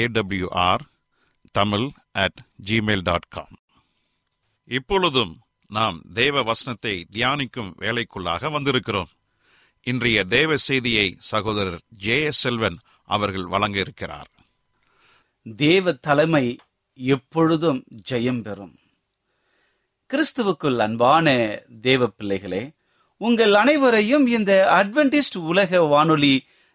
AWR Tamil at Gmail dot com இப்பொழுதும் நாம் தேவ வசனத்தை தியானிக்கும் வேலைக்குள்ளாக வந்திருக்கிறோம். இன்றைய தேவ செய்தியை சகோதரர் ஜே எஸ் செல்வன் அவர்கள் வழங்க இருக்கிறார் தேவ தலைமை எப்பொழுதும் ஜெயம் பெறும். கிறிஸ்துவுக்குள் அன்பான தேவ பிள்ளைகளே உங்கள் அனைவரையும் இந்த அட்வென்டிஸ்ட் உலக வானொலி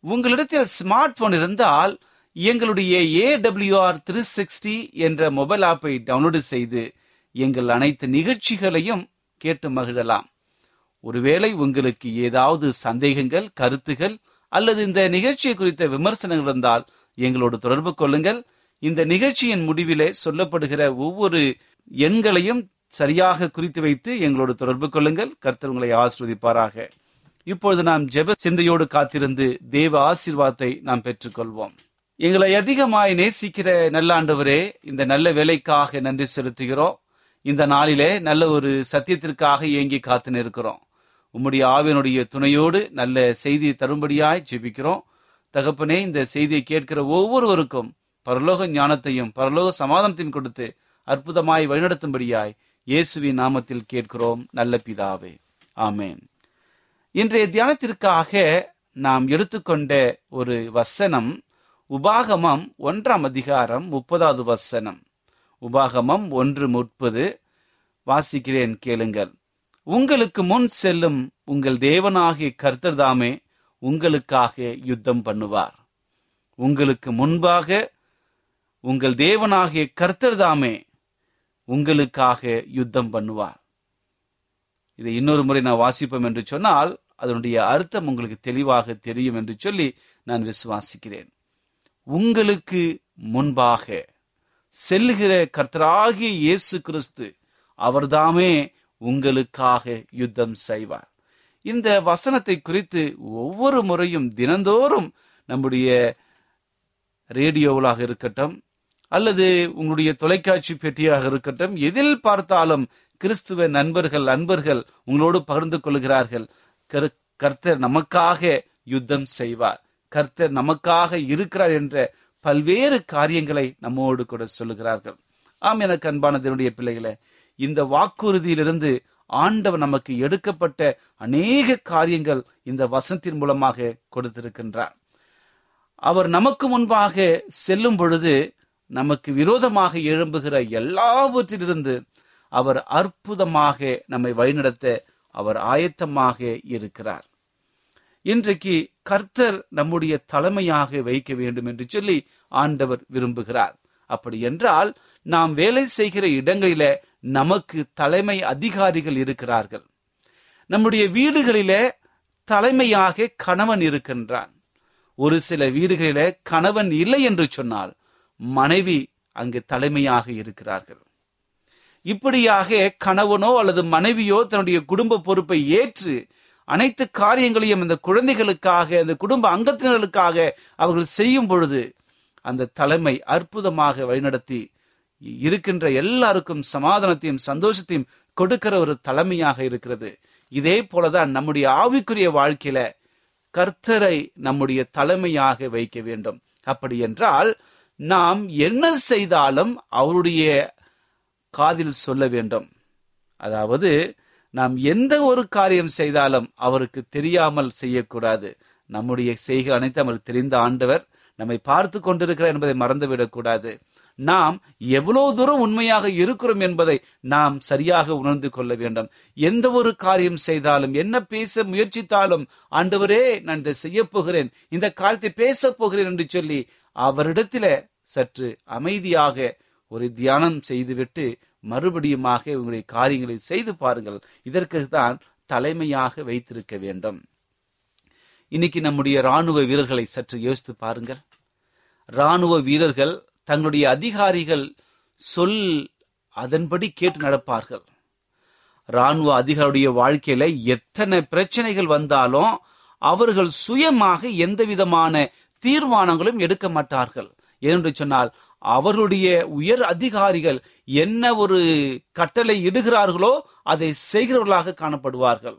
உங்களிடத்தில் ஸ்மார்ட் போன் இருந்தால் எங்களுடைய ஏடபிள்யூஆர் த்ரீ சிக்ஸ்டி என்ற மொபைல் ஆப்பை டவுன்லோடு செய்து எங்கள் அனைத்து நிகழ்ச்சிகளையும் கேட்டு மகிழலாம். ஒருவேளை உங்களுக்கு ஏதாவது சந்தேகங்கள் கருத்துகள் அல்லது இந்த நிகழ்ச்சியை குறித்த விமர்சனங்கள் இருந்தால் எங்களோடு தொடர்பு கொள்ளுங்கள். இந்த நிகழ்ச்சியின் முடிவிலே சொல்லப்படுகிற ஒவ்வொரு எண்களையும் சரியாக குறித்து வைத்து எங்களோடு தொடர்பு கொள்ளுங்கள். கர்த்தர் உங்களை ஆசிர்வதிப்பாராக. இப்பொழுது நாம் ஜெப சிந்தையோடு காத்திருந்து தேவ ஆசீர்வாதத்தை நாம் பெற்றுக்கொள்வோம். எங்களை அதிகமாய் நேசிக்கிற நல்லாண்டவரே இந்த நல்ல வேலைக்காக நன்றி செலுத்துகிறோம். இந்த நாளிலே நல்ல ஒரு சத்தியத்திற்காக ஏங்கி காத்து நிற்கிறோம். உம்முடைய ஆவியனுடைய துணையோடு நல்ல செய்தியை தரும்படியாய் ஜெபிக்கிறோம். தகப்பனே இந்த செய்தியை கேட்கிற ஒவ்வொருவருக்கும் பரலோக ஞானத்தையும் பரலோக சமாதானத்தையும் கொடுத்து அற்புதமாய் வழிநடத்தும்படியாய் இயேசுவின் நாமத்தில் கேட்கிறோம். நல்ல பிதாவே. ஆமேன். இன்றைய தியானத்திற்காக நாம் எடுத்துக்கொண்ட ஒரு வசனம் உபாகமம் ஒன்றாம் அதிகாரம் முப்பதாவது வசனம். உபாகமம் ஒன்று முப்பது. வாசிக்கிறேன் கேளுங்கள். உங்களுக்கு முன் செல்லும் உங்கள் தேவனாகிய கர்த்தர் தாமே உங்களுக்காக யுத்தம் பண்ணுவார். உங்களுக்கு முன்பாக உங்கள் தேவனாகிய கர்த்தர் தாமே உங்களுக்காக யுத்தம் பண்ணுவார். இதை இன்னொரு முறை நான் வாசிப்போம் என்று சொன்னால் அதனுடைய அர்த்தம் உங்களுக்கு தெளிவாக தெரியும் என்று சொல்லி நான் விசுவாசிக்கிறேன். உங்களுக்கு முன்பாக செல்லுகிற கர்த்தராகிய இயேசு கிறிஸ்து அவர்தாமே உங்களுக்காக யுத்தம் செய்வார். இந்த வசனத்தை குறித்து ஒவ்வொரு முறையும் தினந்தோறும் நம்முடைய ரேடியோவிலாக இருக்கட்டும் அல்லது உங்களுடைய தொலைக்காட்சி பெட்டியாக இருக்கட்டும் எதில் பார்த்தாலும் கிறிஸ்துவ நண்பர்கள் அன்பர்கள் உங்களோடு பகிர்ந்து கொள்கிறார்கள். கரு கர்த்தர் நமக்காக யுத்தம் செய்வார். கர்த்தர் நமக்காக இருக்கிறார் என்ற பல்வேறு காரியங்களை நம்மோடு கூட சொல்லுகிறார்கள். ஆம் எனக்கு அன்பானதனுடைய பிள்ளைகளை இந்த வாக்குறுதியிலிருந்து ஆண்டவர் நமக்கு எடுக்கப்பட்ட அநேக காரியங்கள் இந்த வசனத்தின் மூலமாக கொடுத்திருக்கின்றார். அவர் நமக்கு முன்பாக செல்லும் பொழுது நமக்கு விரோதமாக எழும்புகிற எல்லாவற்றிலிருந்து அவர் அற்புதமாக நம்மை வழிநடத்த அவர் ஆயத்தமாக இருக்கிறார். இன்றைக்கு கர்த்தர் நம்முடைய தலைமையாக வைக்க வேண்டும் என்று சொல்லி ஆண்டவர் விரும்புகிறார். அப்படி என்றால் நாம் வேலை செய்கிற இடங்களில நமக்கு தலைமை அதிகாரிகள் இருக்கிறார்கள். நம்முடைய வீடுகளிலே தலைமையாக கணவன் இருக்கின்றான். ஒரு சில வீடுகளில கணவன் இல்லை என்று சொன்னால் மனைவி அங்கு தலைமையாக இருக்கிறார்கள். இப்படியாக கணவனோ அல்லது மனைவியோ தன்னுடைய குடும்ப பொறுப்பை ஏற்று அனைத்து காரியங்களையும் அந்த குழந்தைகளுக்காக அந்த குடும்ப அங்கத்தினர்களுக்காக அவர்கள் செய்யும் பொழுது அந்த தலைமை அற்புதமாக வழிநடத்தி இருக்கின்ற எல்லாருக்கும் சமாதானத்தையும் சந்தோஷத்தையும் கொடுக்கிற ஒரு தலைமையாக இருக்கிறது. இதே போலதான் நம்முடைய ஆவிக்குரிய வாழ்க்கையில கர்த்தரை நம்முடைய தலைமையாக வைக்க வேண்டும். அப்படி என்றால் நாம் என்ன செய்தாலும் அவருடைய காதில் சொல்ல வேண்டும். அதாவது நாம் எந்த ஒரு காரியம் செய்தாலும் அவருக்கு தெரியாமல் செய்யக்கூடாது. நம்முடைய செய்கை அனைத்து அவருக்கு தெரிந்த ஆண்டவர் நம்மை பார்த்து கொண்டிருக்கிறார் என்பதை மறந்துவிடக்கூடாது. நாம் எவ்வளவு தூரம் உண்மையாக இருக்கிறோம் என்பதை நாம் சரியாக உணர்ந்து கொள்ள வேண்டும். எந்த ஒரு காரியம் செய்தாலும் என்ன பேச முயற்சித்தாலும் ஆண்டவரே நான் இதை செய்ய போகிறேன் இந்த காரியத்தை பேச போகிறேன் என்று சொல்லி அவரிடத்தில சற்று அமைதியாக ஒரு தியானம் செய்துவிட்டு மறுபடியுமாக உங்களுடைய காரியங்களை செய்து பாருங்கள். இதற்கு தான் தலைமையாக வைத்திருக்க வேண்டும். இன்னைக்கு நம்முடைய ராணுவ வீரர்களை சற்று யோசித்து பாருங்கள். ராணுவ வீரர்கள் தங்களுடைய அதிகாரிகள் சொல் அதன்படி கேட்டு நடப்பார்கள். ராணுவ அதிகாரியுடைய வாழ்க்கையில எத்தனை பிரச்சனைகள் வந்தாலும் அவர்கள் சுயமாக எந்த விதமான தீர்மானங்களும் எடுக்க மாட்டார்கள். ஏனென்று சொன்னால் அவர்களுடைய உயர் அதிகாரிகள் என்ன ஒரு கட்டளை இடுகிறார்களோ அதை செய்கிறவர்களாக காணப்படுவார்கள்.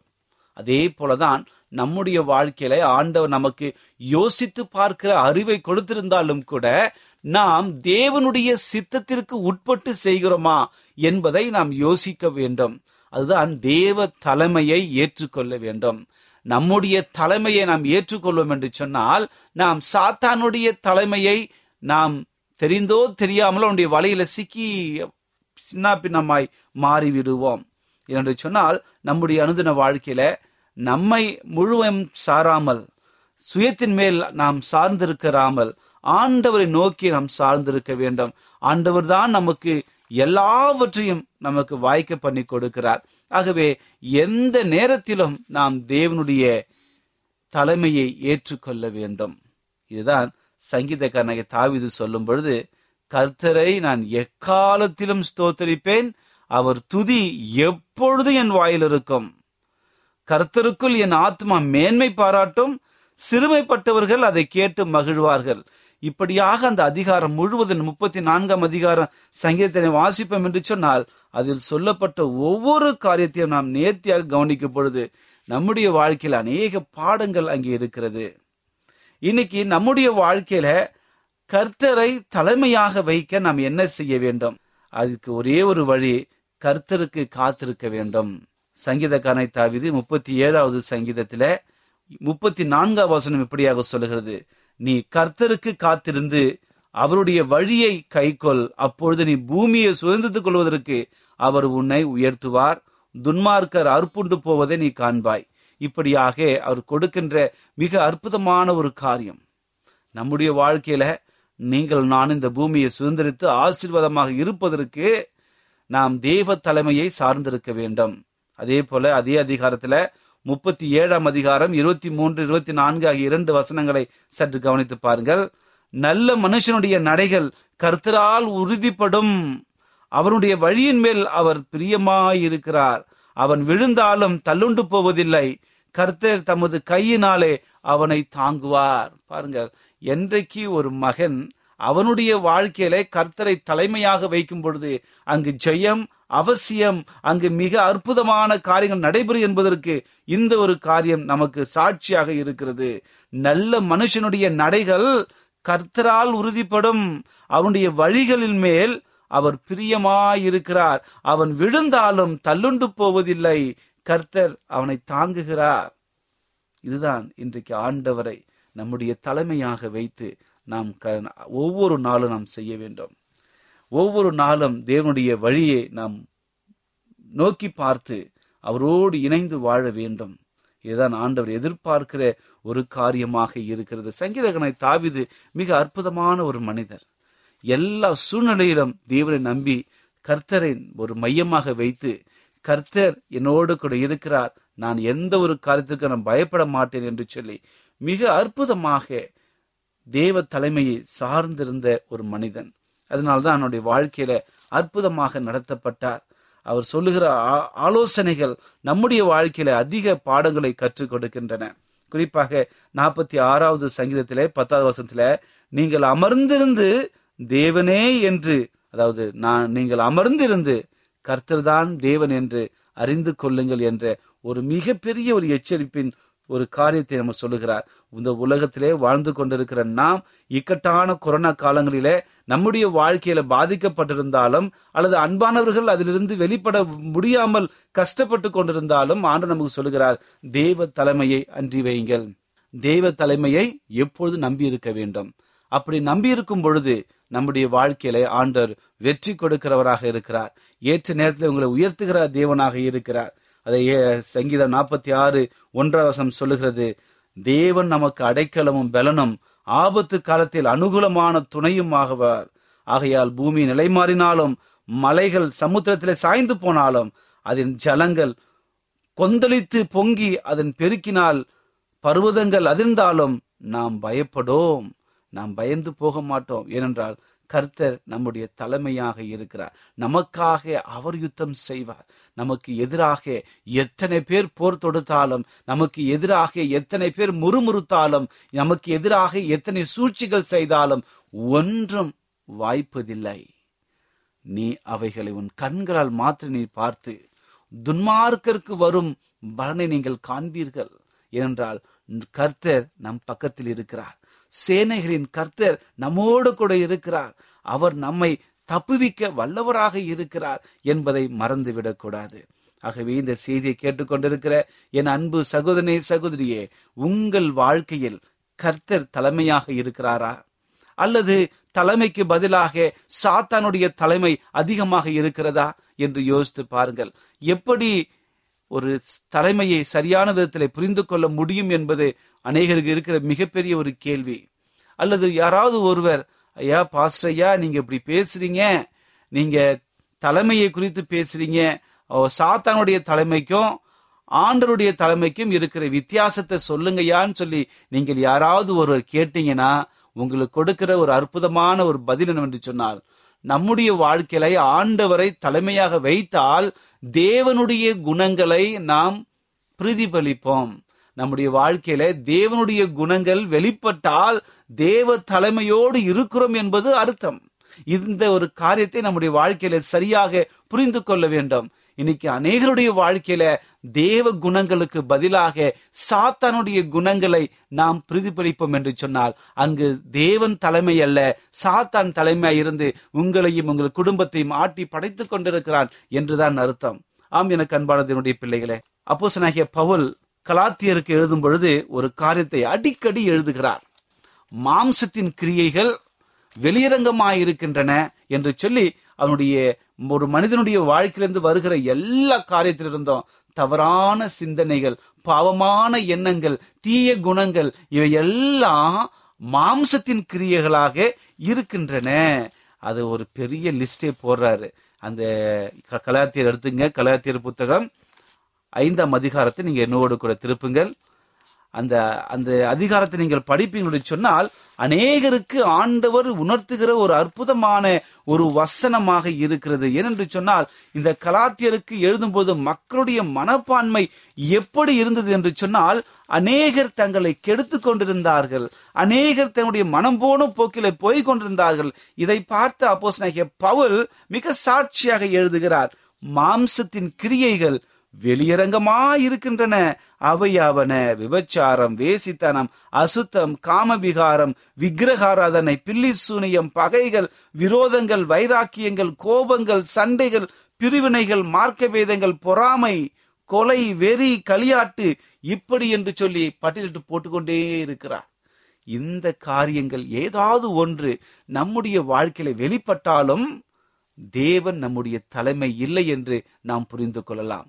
அதே போலதான் நம்முடைய வாழ்க்கையில ஆண்டவர் நமக்கு யோசித்து பார்க்கிற அறிவை கொடுத்திருந்தாலும் கூட நாம் தேவனுடைய சித்தத்திற்கு உட்பட்டு செய்கிறோமா என்பதை நாம் யோசிக்க வேண்டும். அதுதான் தேவ தலைமையை ஏற்றுக்கொள்ள வேண்டும். நம்முடைய தலைமையை நாம் ஏற்றுக்கொள்வோம் என்று சொன்னால் நாம் சாத்தானுடைய தலைமையை நாம் தெரிந்தோ தெரியாமலோ அவனுடைய வலையில சிக்கி சின்ன பின்னமாய் மாறிவிடுவோம். என்று சொன்னால் நம்முடைய அனுதின வாழ்க்கையில நம்மை முழுவதும் சாராமல் சுயத்தின் மேல் நாம் சார்ந்திருக்கிறாமல் ஆண்டவரை நோக்கி நாம் சார்ந்திருக்க வேண்டும். ஆண்டவர் தான் நமக்கு எல்லாவற்றையும் நமக்கு வாய்க்க பண்ணி கொடுக்கிறார். ஆகவே எந்த நேரத்திலும் நாம் தேவனுடைய தலைமையை ஏற்றுக்கொள்ள வேண்டும். இதுதான் சங்கீதக்காரனாக தாவிது சொல்லும் பொழுது கர்த்தரை நான் எக்காலத்திலும் ஸ்தோத்தரிப்பேன் அவர் துதி எப்பொழுதும் என் வாயில் இருக்கும். கர்த்தருக்குள் என் ஆத்மா மேன்மை பாராட்டும் சிறுமைப்பட்டவர்கள் அதை கேட்டு மகிழ்வார்கள். இப்படியாக அந்த அதிகாரம் முழுவதும் முப்பத்தி நான்காம் அதிகாரம் சங்கீதத்தினை வாசிப்போம் என்று சொன்னால் அதில் சொல்லப்பட்ட ஒவ்வொரு காரியத்தையும் நாம் நேர்த்தியாக கவனிக்கும் பொழுது நம்முடைய வாழ்க்கையில் அநேக பாடங்கள் அங்கே இருக்கிறது. இன்னைக்கு நம்முடைய வாழ்க்கையில கர்த்தரை தலைமையாக வைக்க நாம் என்ன செய்ய வேண்டும்? அதுக்கு ஒரே ஒரு வழி கர்த்தருக்கு காத்திருக்க வேண்டும். சங்கீதக்காரனை தாவிது முப்பத்தி ஏழாவது சங்கீதத்துல முப்பத்தி நான்காவது வசனம் இப்படியாக சொல்லுகிறது. நீ கர்த்தருக்கு காத்திருந்து அவருடைய வழியை கைக்கொள். அப்பொழுது நீ பூமியை சுதந்திரத்துக் கொள்வதற்கு அவர் உன்னை உயர்த்துவார். துன்மார்க்கர் அற்புண்டு போவதை நீ காண்பாய். இப்படியாக அவர் கொடுக்கின்ற மிக அற்புதமான ஒரு காரியம். நம்முடைய வாழ்க்கையில நீங்கள் நான் இந்த பூமியை சுதந்திரித்து ஆசீர்வாதமாக இருப்பதற்கு நாம் தெய்வ தலைமையை சார்ந்திருக்க வேண்டும். அதே போல அதே அதிகாரத்துல முப்பத்தி ஏழாம் அதிகாரம் இருபத்தி மூன்று இருபத்தி நான்கு ஆகிய இரண்டு வசனங்களை சற்று கவனித்து பாருங்கள். நல்ல மனுஷனுடைய நடைகள் கர்த்தரால் உறுதிப்படும். அவருடைய வழியின் மேல் அவர் பிரியமாயிருக்கிறார். அவன் விழுந்தாலும் தள்ளுண்டு போவதில்லை. கர்த்தர் தமது கையினாலே அவனை தாங்குவார். பாருங்கள் என்றைக்கு ஒரு மகன் அவனுடைய வாழ்க்கையிலே கர்த்தரை தலைமையாக வைக்கும் பொழுது அங்கு ஜெயம் அவசியம் அங்கு மிக அற்புதமான காரியங்கள் நடைபெறும் என்பதற்கு இந்த ஒரு காரியம் நமக்கு சாட்சியாக இருக்கிறது. நல்ல மனுஷனுடைய நடைகள் கர்த்தரால் உறுதிப்படும். அவனுடைய வழிகளின் மேல் அவர் பிரியமாயிருக்கிறார். அவன் விழுந்தாலும் தள்ளுண்டு போவதில்லை. கர்த்தர் அவனை தாங்குகிறார். இதுதான் இன்றைக்கு ஆண்டவரை நம்முடைய தலைமையாக வைத்து நாம் க ஒவ்வொரு நாளும் நாம் செய்ய வேண்டும். ஒவ்வொரு நாளும் தேவனுடைய வழியை நாம் நோக்கி பார்த்து அவரோடு இணைந்து வாழ வேண்டும். இதுதான் ஆண்டவர் எதிர்பார்க்கிற ஒரு காரியமாக இருக்கிறது. சங்கீதகனை தாவிது மிக அற்புதமான ஒரு மனிதர். எல்லா சூழ்நிலையிலும் தேவனை நம்பி கர்த்தரை ஒரு மையமாக வைத்து கர்த்தர் என்னோடு கூட இருக்கிறார். நான் எந்த ஒரு காரியத்திற்கு நான் பயப்பட மாட்டேன் என்று சொல்லி மிக அற்புதமாக தேவ தலைமையை சார்ந்திருந்த ஒரு மனிதன். அதனால்தான் அவனுடைய வாழ்க்கையில அற்புதமாக நடத்தப்பட்டார். அவர் சொல்லுகிற ஆலோசனைகள் நம்முடைய வாழ்க்கையில அதிக பாடங்களை கற்றுக் கொடுக்கின்றன. குறிப்பாக நாற்பத்தி ஆறாவது சங்கீதத்திலே பத்தாவது வருஷத்துல நீங்கள் அமர்ந்திருந்து தேவனே என்று அதாவது நான் நீங்கள் அமர்ந்திருந்து கர்த்தர்தான் தேவன் என்று அறிந்து கொள்ளுங்கள் என்ற ஒரு மிகப்பெரிய ஒரு எச்சரிப்பின் ஒரு காரியத்தை நம்ம சொல்லுகிறார். இந்த உலகத்திலே வாழ்ந்து கொண்டிருக்கிற நாம் இக்கட்டான கொரோனா காலங்களிலே நம்முடைய வாழ்க்கையில பாதிக்கப்பட்டிருந்தாலும் அல்லது அன்பானவர்கள் அதிலிருந்து வெளிப்பட முடியாமல் கஷ்டப்பட்டு கொண்டிருந்தாலும் ஆண்டு நமக்கு சொல்லுகிறார் தேவ தலைமையை அன்றி வையுங்கள். தேவ தலைமையை எப்பொழுது நம்பி இருக்க வேண்டும்? அப்படி நம்பி இருக்கும் பொழுது நம்முடைய வாழ்க்கையில ஆண்டவர் வெற்றி கொடுக்கிறவராக இருக்கிறார். ஏற்ற நேரத்தில் உங்களை உயர்த்துகிற தேவனாக இருக்கிறார். அதை ஏ- சங்கீதம் நாற்பத்தி ஆறு ஒன்றாவசம் சொல்லுகிறது தேவன் நமக்கு அடைக்கலமும் பலனும் ஆபத்து காலத்தில் அனுகூலமான துணையும் ஆகுவார். ஆகையால் பூமி நிலை மாறினாலும் மலைகள் சமுத்திரத்திலே சாய்ந்து போனாலும் அதன் ஜலங்கள் கொந்தளித்து பொங்கி அதன் பெருக்கினால் பர்வதங்கள் அதிர்ந்தாலும் நாம் பயப்படோம். நாம் பயந்து போக மாட்டோம் ஏனென்றால் கர்த்தர் நம்முடைய தலைமையாக இருக்கிறார். நமக்காக அவர் யுத்தம் செய்வார். நமக்கு எதிராக எத்தனை பேர் போர் தொடுத்தாலும் நமக்கு எதிராக எத்தனை பேர் முறுமுறுத்தாலும் நமக்கு எதிராக எத்தனை சூழ்ச்சிகள் செய்தாலும் ஒன்றும் வாய்ப்பதில்லை. நீ அவைகளை உன் கண்களால் மாத்திர நீ பார்த்து துன்மார்க்கருக்கு வரும் பலனை நீங்கள் காண்பீர்கள். ஏனென்றால் கர்த்தர் நம் பக்கத்தில் இருக்கிறார். சேனைகளின் கர்த்தர் நம்மோடு கூட இருக்கிறார். அவர் நம்மை தப்புவிக்க வல்லவராக இருக்கிறார் என்பதை மறந்துவிடக் கூடாது. ஆகவே இந்த செய்தியை கேட்டுக்கொண்டிருக்கிற என் அன்பு சகோதரனே சகோதரியே உங்கள் வாழ்க்கையில் கர்த்தர் தலைமையாக இருக்கிறாரா? அல்லது தலைமைக்கு பதிலாக சாத்தானுடைய தலைமை அதிகமாக இருக்கிறதா? என்று யோசித்து பாருங்கள். எப்படி ஒரு தலைமையை சரியான விதத்தில் புரிந்து கொள்ள முடியும் என்பது அநேகருக்கு இருக்கிற மிகப்பெரிய ஒரு கேள்வி. அல்லது யாராவது ஒருவர் ஐயா பாஸ்டர் ஐயா நீங்க இப்படி பேசுறீங்க. நீங்க தலைமையை குறித்து பேசுறீங்க. சாத்தானுடைய தலைமைக்கும் ஆண்டருடைய தலைமைக்கும் இருக்கிற வித்தியாசத்தை சொல்லுங்கய்யான்னு சொல்லி நீங்கள் யாராவது ஒருவர் கேட்டீங்கன்னா உங்களுக்கு கொடுக்கிற ஒரு அற்புதமான ஒரு பதில் என்னவென்று சொன்னால் நம்முடைய வாழ்க்கையில ஆண்டவரை தலைமையாக வைத்தால் தேவனுடைய குணங்களை நாம் பிரதிபலிப்போம். நம்முடைய வாழ்க்கையில தேவனுடைய குணங்கள் வெளிப்பட்டால் தேவ தலைமையோடு இருக்கிறோம் என்பது அர்த்தம். இந்த ஒரு காரியத்தை நம்முடைய வாழ்க்கையில சரியாக புரிந்து கொள்ள வேண்டும். இன்னைக்கு அநேகருடைய வாழ்க்கையில தேவ குணங்களுக்கு பதிலாக சாத்தானுடைய குணங்களை நாம் பிரதிபலிப்போம் என்று சொன்னால் அங்கு தேவன் தலைமை அல்ல சாத்தான் தலைமை இருந்து உங்களையும் உங்கள் குடும்பத்தையும் ஆட்டி படைத்துக் கொண்டிருக்கிறான் என்றுதான் அர்த்தம். ஆம் எனக்கு அன்பானதனுடைய பிள்ளைகளே அப்போசனாகிய பவுல் கலாத்தியருக்கு எழுதும் பொழுது ஒரு காரியத்தை அடிக்கடி எழுதுகிறார். மாம்சத்தின் கிரியைகள் வெளியரங்கமாயிருக்கின்றன என்று சொல்லி அவனுடைய ஒரு மனிதனுடைய வாழ்க்கையிலிருந்து வருகிற எல்லா காரியத்திலிருந்தும் தவறான சிந்தனைகள் பாவமான எண்ணங்கள் தீய குணங்கள் இவை எல்லாம் மாம்சத்தின் கிரியைகளாக இருக்கின்றன. அது ஒரு பெரிய லிஸ்டே போடுறாரு. அந்த க- கலாத்தியர் எடுத்துங்க. கலாத்தியர் புத்தகம் ஐந்தாம் அதிகாரத்தை நீங்க என்னோடு கூட திருப்புங்கள். அந்த அந்த அதிகாரத்தை நீங்கள் படிப்பீங்க சொன்னால் அநேகருக்கு ஆண்டவர் உணர்த்துகிற ஒரு அற்புதமான ஒரு வசனமாக இருக்கிறது. ஏனென்று சொன்னால் இந்த கலாத்தியருக்கு எழுதும்போது மக்களுடைய மனப்பான்மை எப்படி இருந்தது என்று சொன்னால் அநேகர் தங்களை கெடுத்து கொண்டிருந்தார்கள். அநேகர் தன்னுடைய மனம் போன போக்கில போய் கொண்டிருந்தார்கள். இதை பார்த்து அப்போஸ் பவுல் மிக சாட்சியாக எழுதுகிறார் மாம்சத்தின் கிரியைகள் வெளியரங்கமாயிருக்கின்றன. அவையாவன விபச்சாரம் வேசித்தனம் அசுத்தம் காமவிகாரம் விக்கிரகாராதனை பில்லி சூனியம் பகைகள் விரோதங்கள் வைராக்கியங்கள் கோபங்கள் சண்டைகள் பிரிவினைகள் மார்க்கபேதங்கள் பொறாமை கொலை வெறி களியாட்டு இப்படி என்று சொல்லி பட்டியலிட்டு போட்டுக்கொண்டே இருக்கிறார். இந்த காரியங்கள் ஏதாவது ஒன்று நம்முடைய வாழ்க்கையில வெளிப்பட்டாலும் தேவன் நம்முடைய தலைமை இல்லை என்று நாம் புரிந்து கொள்ளலாம்.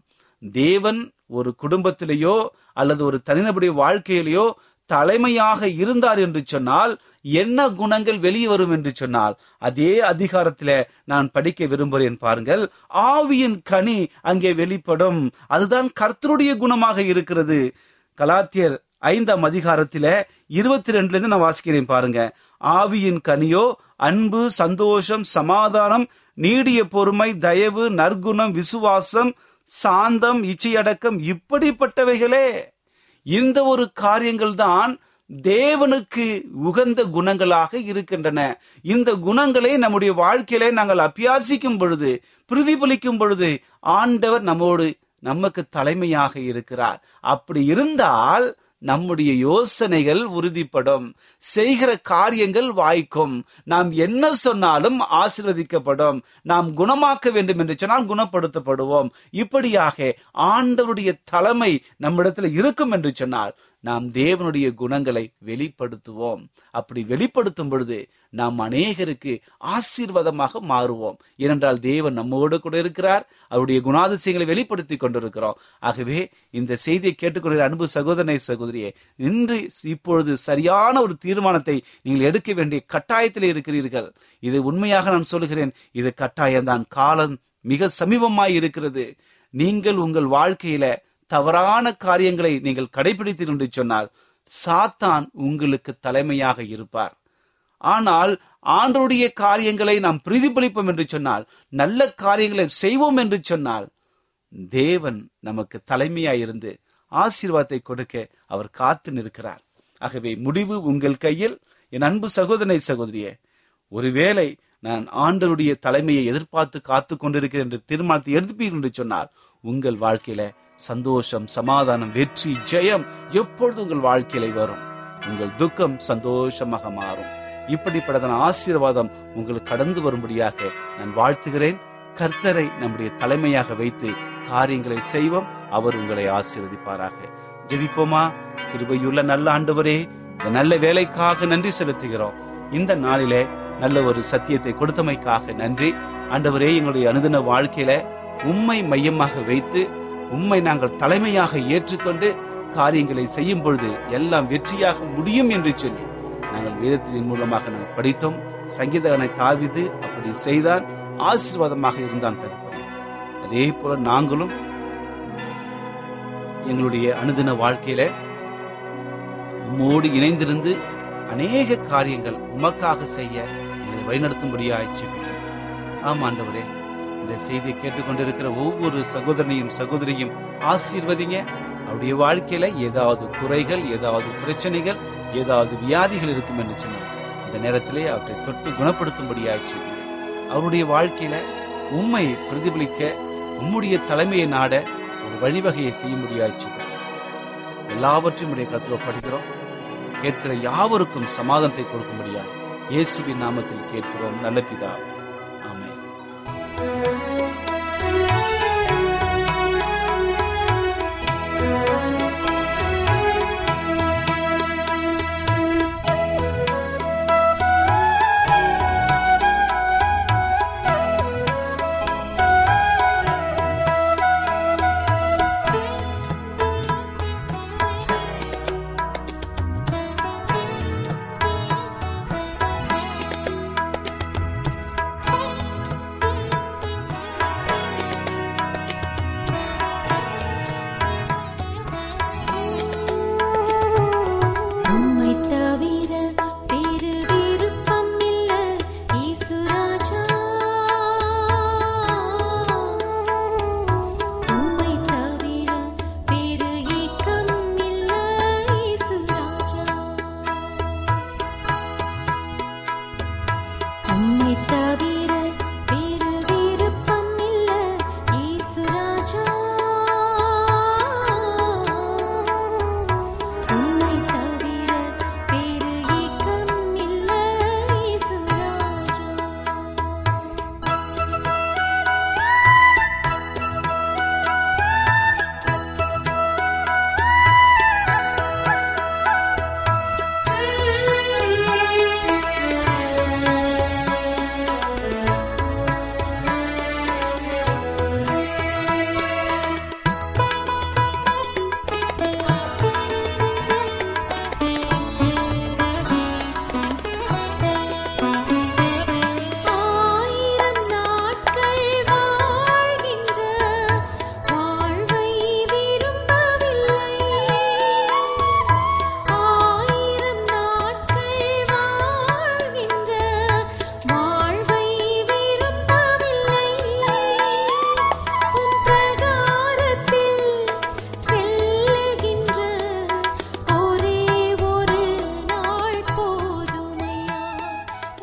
தேவன் ஒரு குடும்பத்திலேயோ அல்லது ஒரு தனிநபருடைய வாழ்க்கையிலேயோ தலைமையாக இருந்தார் என்று சொன்னால் என்ன குணங்கள் வெளியே வரும் என்று சொன்னால் அதே அதிகாரத்தில் நான் படிக்க விரும்புகிறேன் பாருங்கள். ஆவியின் கனி அங்கே வெளிப்படும். அதுதான் கர்த்தருடைய குணமாக இருக்கிறது. கலாத்தியர் ஐந்தாம் அதிகாரத்தில இருபத்தி ரெண்டுல இருந்து நான் வாசிக்கிறேன் பாருங்க. ஆவியின் கனியோ அன்பு சந்தோஷம் சமாதானம் நீடிய பொறுமை தயவு நற்குணம் விசுவாசம் சாந்தம் இச்சையடக்கம் இப்படிப்பட்டவைகளே. இந்த ஒரு காரியங்கள் தான் தேவனுக்கு உகந்த குணங்களாக இருக்கின்றன. இந்த குணங்களை நம்முடைய வாழ்க்கையில நாங்கள் அபியாசிக்கும் பொழுது பிரதிபலிக்கும் பொழுது ஆண்டவர் நம்மோடு நமக்கு தலைமையாக இருக்கிறார். அப்படி இருந்தால் நம்முடைய யோசனைகள் உறுதிப்படும். செய்கிற காரியங்கள் வாய்க்கும். நாம் என்ன சொன்னாலும் ஆசிர்வதிக்கப்படும். நாம் குணமாக்க வேண்டும் என்று சொன்னால் குணப்படுத்தப்படுவோம். இப்படியாக ஆண்டவருடைய தலைமை நம்மிடத்தில் இருக்கும் என்று சொன்னால் நாம் தேவனுடைய குணங்களை வெளிப்படுத்துவோம். அப்படி வெளிப்படுத்தும் பொழுது நாம் அநேகருக்கு ஆசீர்வாதமாக மாறுவோம். ஏனென்றால் தேவன் நம்மோடு கூட இருக்கிறார். அவருடைய குணாதிசயங்களை வெளிப்படுத்தி கொண்டிருக்கிறோம். ஆகவே இந்த செய்தியை கேட்டுக்கொள்கிற அன்பு சகோதரனை சகோதரியே இன்று இப்பொழுது சரியான ஒரு தீர்மானத்தை நீங்கள் எடுக்க வேண்டிய கட்டாயத்தில் இருக்கிறீர்கள். இது உண்மையாக நான் சொல்கிறேன் இது கட்டாயம்தான். காலம் மிக சமீபமாய் இருக்கிறது. நீங்கள் உங்கள் வாழ்க்கையில தவறான காரியங்களை நீங்கள் கடைபிடித்தீர்கள் என்று சொன்னால் சாத்தான் உங்களுக்கு தலைமையாக இருப்பார். ஆனால் ஆண்டருடைய காரியங்களை நாம் பிரதிபலிப்போம் என்று சொன்னால் நல்ல காரியங்களை செய்வோம் என்று சொன்னால் தேவன் நமக்கு தலைமையாயிருந்து ஆசீர்வாதத்தை கொடுக்க அவர் காத்து நிற்கிறார். ஆகவே முடிவு உங்கள் கையில். என் அன்பு சகோதரனை சகோதரியே ஒருவேளை நான் ஆண்டருடைய தலைமையை எதிர்பார்த்து காத்து கொண்டிருக்கிறேன் என்று தீர்மானத்தை எடுப்பீர்கள் என்று சொன்னால் உங்கள் வாழ்க்கையில சந்தோஷம் சமாதானம் வெற்றி ஜெயம் எப்பொழுது உங்கள் வாழ்க்கையில வரும். உங்கள் துக்கம் சந்தோஷமாக மாறும். இப்படிப்பட்டதான ஆசீர்வாதம் உங்களுக்கு கடந்து வரும்படியாக நான் வாழ்த்துகிறேன். கர்த்தரை நம்முடைய தலைமையாக வைத்து காரியங்களை செய்வோம். அவர் உங்களை ஆசீர்வதிப்பாராக. ஜெபிப்போமா? கிருபையுள்ள நல்ல ஆண்டவரே இந்த நல்ல வேலைக்காக நன்றி செலுத்துகிறோம். இந்த நாளிலே நல்ல ஒரு சத்தியத்தை கொடுத்தமைக்காக நன்றி. ஆண்டவரே எங்களுடைய அனுதின வாழ்க்கையில உண்மை மையமாக வைத்து உம்மை நாங்கள் தலைமையாக ஏற்றுக்கொண்டு காரியங்களை செய்யும் பொழுது எல்லாம் வெற்றியாக முடியும் என்று சொல்லி நாங்கள் வேதத்தின் மூலமாக நாங்கள் படித்தோம். சங்கீதகனை தாவிது அப்படி செய்தான். ஆசீர்வாதமாக இருந்தான் தகப்பனே. அதே போல நாங்களும் எங்களுடைய அனுதின வாழ்க்கையில உம்மோடு இணைந்திருந்து அநேக காரியங்கள் உமக்காக செய்ய எங்களை வழிநடத்தும்படியாய் ஆமாண்டவரே இந்த செய்தியை கேட்டுக்கொண்டிருக்கிற ஒவ்வொரு சகோதரனையும் சகோதரியும் ஆசீர்வதிங்க. அவருடைய வாழ்க்கையில ஏதாவது குறைகள் ஏதாவது பிரச்சனைகள் ஏதாவது வியாதிகள் இருக்கும் என்று சொன்னார் இந்த நேரத்திலே அவற்றை தொட்டு குணப்படுத்தும்படியாச்சு அவருடைய வாழ்க்கையில உண்மை பிரதிபலிக்க உம்முடைய தலைமையை நாட ஒரு வழிவகையை செய்ய முடியாச்சு எல்லாவற்றையும் உடைய கருத்தில் படுகிறோம் கேட்கிற யாவருக்கும் சமாதானத்தை கொடுக்கும்படியா இயேசுவின் நாமத்தில் கேட்கிறோம். நல்ல பிதாவே.